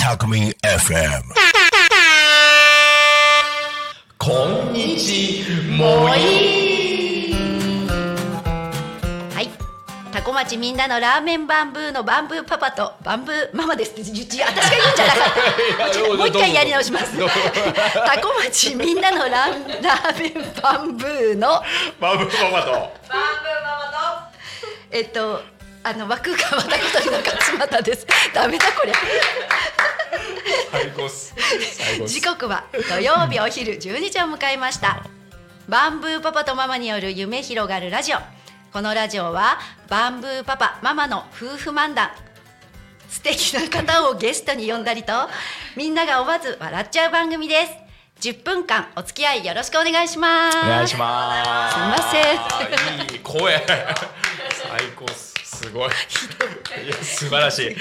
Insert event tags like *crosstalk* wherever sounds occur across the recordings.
タクミン FM こんにちもいはい。タコ町みんなのラーメンバンブーのバンブーパパとバンブーママですって私が言うんじゃなかった。*laughs* もう一回やり直します。タコ町みんなのラーラーメンバンブーのバブママと。えっとあの枠がまたことにの勝俣です。*laughs* ダメだこれ。時刻は土曜日お昼12時を迎えました。バンブーパパとママによる夢広がるラジオ。このラジオはバンブーパパママの夫婦漫談。素敵な方をゲストに呼んだりとみんなが思わず笑っちゃう番組です。10分間お付き合いよろしくお願いします。お願いします。すいません。いい声。最高っすすごい。い。や素晴らしい。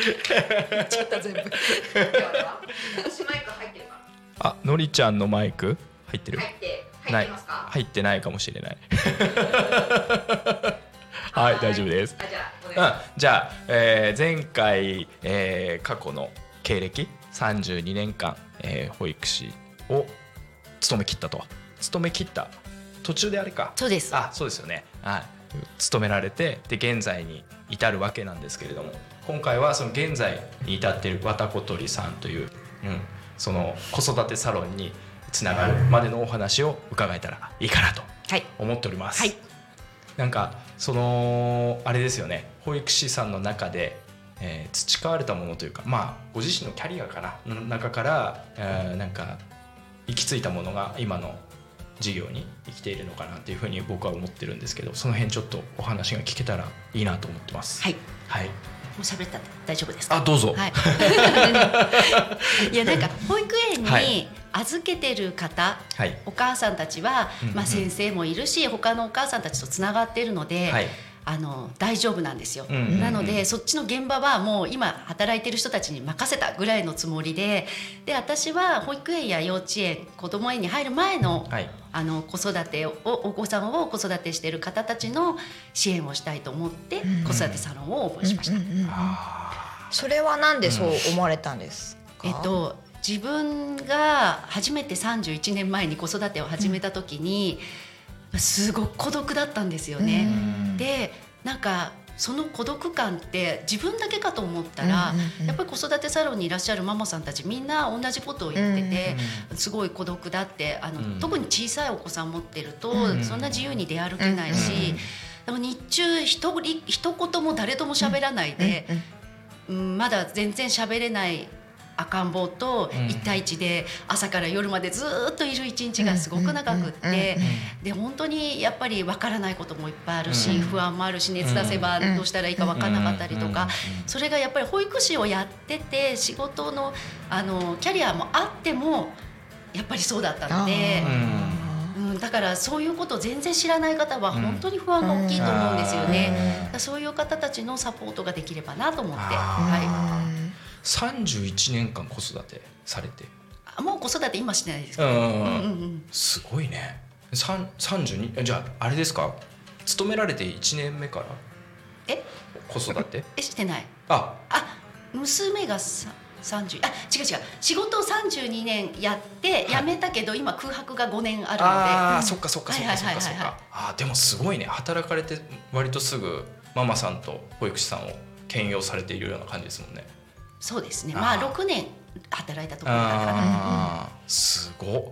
ちょっと全部。あのりちゃんのマイク？入ってる？てない。入ってないかもしれない。*laughs* はい大丈夫です。うん、じゃあ、えー前回、えー過去の経歴？32年間、えー保育士を務め切ったと務め切った？途中であれか。そうです。あそうですよね。はい勤められてで現在に至るわけなんですけれども今回はその現在に至っている綿小鳥さんという、うん、その子育てサロンにつながるまでのお話を伺えたらいいかなとはい思っております。はいなんかそのあれですよね保育士さんの中で、えー培われたものというかまあご自身のキャリアかなの中から、えーなんか行き着いたものが今の事業に生きているのかなっていうふうに僕は思ってるんですけどその辺ちょっとお話が聞けたらいいなと思ってます。はい。はい、もう喋った大丈夫ですか？あどうぞ、はい。いやなんか保育園はい。に預けてる方、はい。お母さんたちは、うんうんまあ先生もいるし、他のお母さんたちとつながっているので、はいあの大丈夫なんですよ。うんうんうん。なのでそっちの現場はもう今働いてる人たちに任せたぐらいのつもりで、で私は保育園や幼稚園、子ども園に入る前の、はい。あの子育てをお子さんを子育てしている方たちの支援をしたいと思って、子育てサロンをオープンしました。それはなんでそう思われたんですか、えっと、自分が初めて31年前に子育てを始めた時に、すごく孤独だったんですよね。でなんかその孤独感って自分だけかと思ったら、やっぱり子育てサロンにいらっしゃるママさんたちみんな同じことを言ってて、すごい孤独だってあの、うん。特に小さいお子さん持ってると、うんそんな自由に出歩けないし、でも日中ひとり一言も誰とも喋らないで。うん、まだ全然喋れない赤ん坊とうん。一対一で朝から夜までずっといる一日がすごく長くってで本当にやっぱりわからないこともいっぱいあるしうん。不安もあるし熱出せばどうしたらいいかわからなかったりとうん。かそれがやっぱり保育士をやってて仕事のあのキャリアもあってもやっぱりそうだったので。うん、だからそういうことを全然知らない方は本当に不安が大きいと思うんですよね。そういう方たちのサポートができればなと思って、は31年間子育てされて。い、あもう子育て今してないですけど、うんうん。うんうんすごいね。三32じゃああれですか？勤められて1年目からえ？子育て？えしてない。あ。あ娘がさ30あ違う違う。仕事を32年やって辞めたけど、今空白が5年あるので。あーそっかそっかそっかそっはいはいはいはいかそっかあーでもすごいね。働かれて割とすぐママさんと保育士さんを兼用されているような感じですもんねそうですね。まあ6年働いたところだから。すごっ。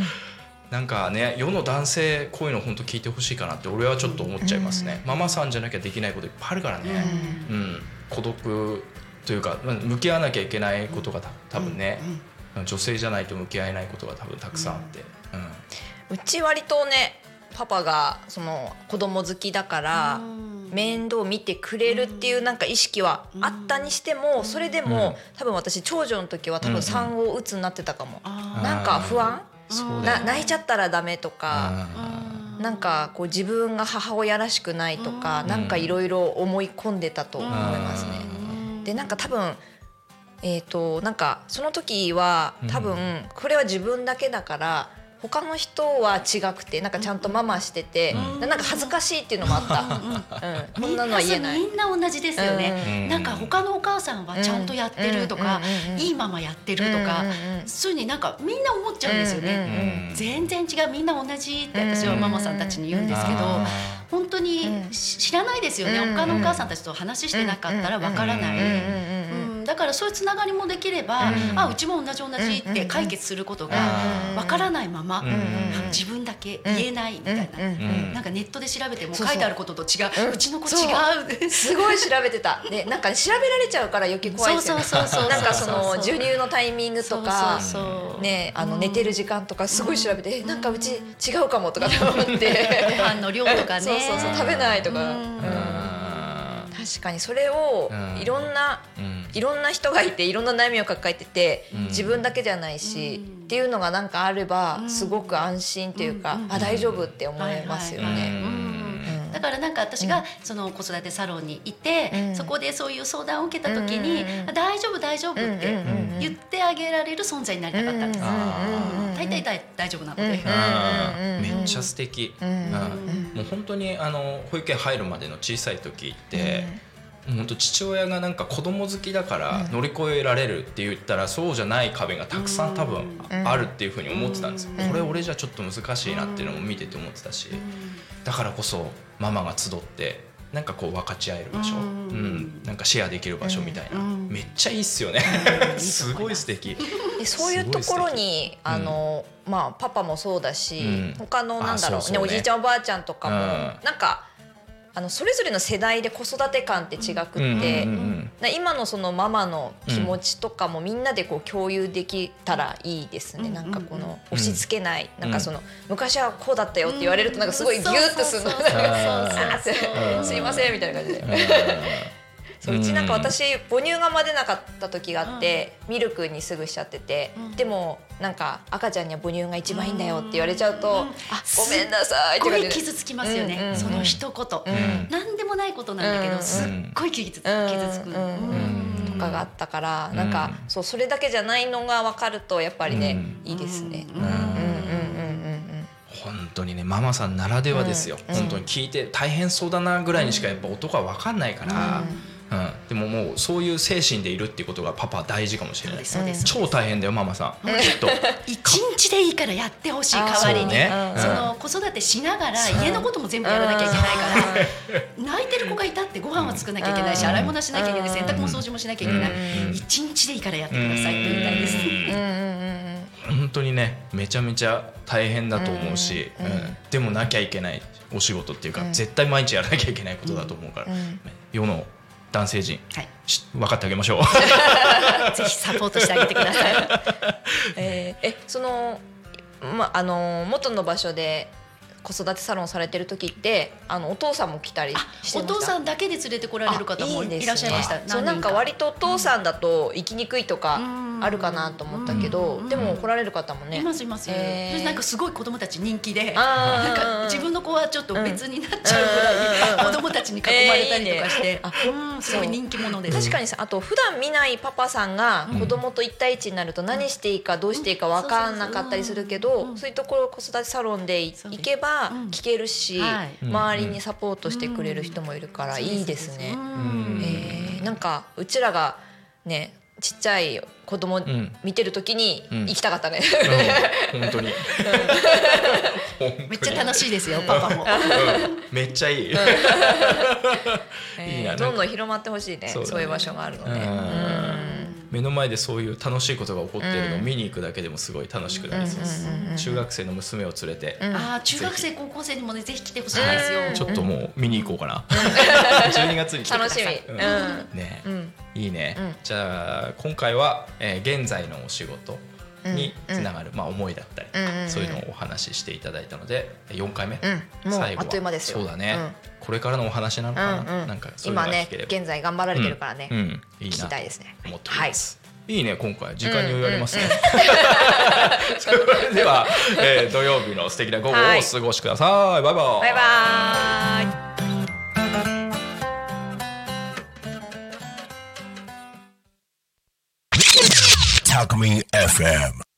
*laughs* なんかね世の男性こういうの本当聞いてほしいかなって俺はちょっと思っちゃいますね、ママさんじゃなきゃできないこといっぱいあるからね、うん。孤独というかまあ向き合わなきゃいけないことがた多分ね、女性じゃないと向き合えないことが多分たくさんあって、うん。うち割とねパパがその子供好きだからうん面倒見てくれるっていうなんか意識はあったにしてもそれでも多分私長女の時は多分産後うつになってたかも。あなんか不安？な泣いちゃったらダメとかーなんかこう自分が母親らしくないとかなんかいろいろ思い込んでたと思いますね。でなんか多分えー、となんかその時は多分これは自分だけだから他の人は違くてなんかちゃんとママしてて、なんか恥ずかしいっていうのもあった、うん。こん。なのは言えないみんな同じですよね、うん。なんか他のお母さんはちゃんとやってるとか、うん。いいママやってるとか、そういうふうになんかみんな思っちゃうんですよね、うん。全然違うみんな同じって私はママさんたちに言うんですけど、あ本当にし知らないですよね、うん。他のお母さんたちと話してなかったらわからない、うんだからそういうつながりもできれば、あうちも同じ同じって解決することがわからないまま、んうん自分だけ言えないみたいな、んなんかネットで調べても書いてあることと違う、うちの子違そう。う。すごい調べてた。でなんか調べられちゃうから余計怖いですよね。そうそうそうそうなんかその授乳のタイミングとかそうそうそう。ねあの寝てる時間とかすごい調べて、えなんかうち違うかもとか思って。*laughs* ご飯の量とかね。*laughs* そうそうそう食べないとか、うん。うん。確かにそれをうん。いろんな、うんいろんな人がいていろんな悩みを抱えてて、うん。自分だけじゃないし、うん。っていうのがなんかあれば、うん。すごく安心っていうか、うんあ大丈夫って思いますよね。だからなんか私がその子育てサロンにいて、うん。そこでそういう相談を受けた時にうん「大丈夫大丈夫」って言ってあげられる存在になりたかったんです。うんうん大体大大丈夫なので。うんうんめっちゃ素敵、うんうんもう本当にあの保育園入るまでの小さい時って、本当父親がなんか子供好きだから乗り越えられるって言ったらそうじゃない壁がたくさん多分うん。あるっていうふうに思ってたんですよ、うん。これ俺じゃちょっと難しいなっていうのも見てて思ってたし、だからこそママが集ってなんかこう分かち合える場所、ううん。んなんかシェアできる場所みたいな、うん。めっちゃいいっすよね、うん。*laughs* すごい素敵。でそういうところにあの、まあパパもそうだし、うん。他のなんだろうねね。おじいちゃんおばあちゃんとかも、うん。なんかあのそれぞれの世代で子育て感って違くって、今のそのママの気持ちとかもみんなでこう共有できたらいいですね、うんなんかこのうん押し付けない、ん。なんかその昔はこうだったよって言われるとなんかすごいギュッとする。の、*laughs* すいません。みたいな感じで。うんそううちなんか私母乳がま出なかった時があって、ミルクにすぐしちゃってて、うん。でもなんか赤ちゃんには母乳が一番いいんだよって言われちゃうと、うん。あごめんなさいってすっごい傷つきますよね、その一言、ん。何でもないことなんだけど、うんすっごい傷つ,、く、とかがあったから、なんかうんそうそれだけじゃないのが分かるとやっぱりね、うん。いいですね。本当にねママさんならではですよ、うん。本当に聞いて大変そうだなぐらいにしかやっぱ男は分かんないから、うん。でももうそういう精神でいるっていうことがパパは大事かもしれない。そうです。超大変だよママさん、きっと。*laughs* 一日でいいからやってほしい代わりに。そうね。その子育てしながら家のことも全部やらなきゃいけないから。泣いてる子がいたってご飯は作らなきゃいけないしうん。洗い物しなきゃいけない洗濯も掃除もしなきゃいけない。うん。一日でいいからやってくださいって言いたいです。うん。うん。うん。うん。本当にねめちゃめちゃ大変だと思うし、うん。うん。でもなきゃいけないお仕事っていうか、うん。絶対毎日やらなきゃいけないことだと思うから、うん。世の男性陣はい、し分かってあげましょう *laughs* ぜひサポートしてあげてください。えーえそのまあの元の場所で子育てサロンされてる時ってあのお父さんも来たりお父さんだけで連れてこられる方もあいらっしゃいました。そうなんか割とお父さんだと行きにくいとかうん。あるかなと思ったけど、うん。でも来られる方もね。いますいます、へー。でなんかすごい子供たち人気でなんか自分の子はちょっと別になっちゃうぐらい *laughs* 子供たちに囲まれたりとかして、えー。いいねうんすごい人気者です。確かにさあと普段見ないパパさんが子供と一対一になると何していいかどうしていいか分かんなかったりするけうん。どそういうところ子育てサロンで行けばうん聞けるしはい。周りにサポートしてくれる人もいるからいいですね。うん。えー。なんかうちらがねちっちゃい子供ん。見てる時にうん。行きたかったね。うん。本当に。*laughs* めっちゃ楽しいですよパパも。うん。めっちゃいい、*laughs* えー。どんどん広まってほしいねそうだね。そういう場所があるのね。うん目の前でそういう楽しいことが起こってるのをうん。見に行くだけでもすごい楽しくなりそうです。中学生の娘を連れて、うん。ああ中学生高校生にもねぜひ来てほしい。ですよ。うんちょっともう見に行こうかな。12月に来てくだ楽しさいみ。ね、うん。いいね、うん。じゃあ今回は、えー現在のお仕事にうん。つながる、まあ、思いだったり、うんうんうん。そういうのをお話ししていただいたので4回目、最後は。そうだね、うん。これからのお話なのかな、なんか今ね現在頑張られてるからね、うん、いい聞なきたいですね。思っております、い、いね今回時間に余裕ありますね、うん *laughs* それでは、えー土曜日の素敵な午後をお過ごしください、バイバイ。バイバーイ。Alchemy FM.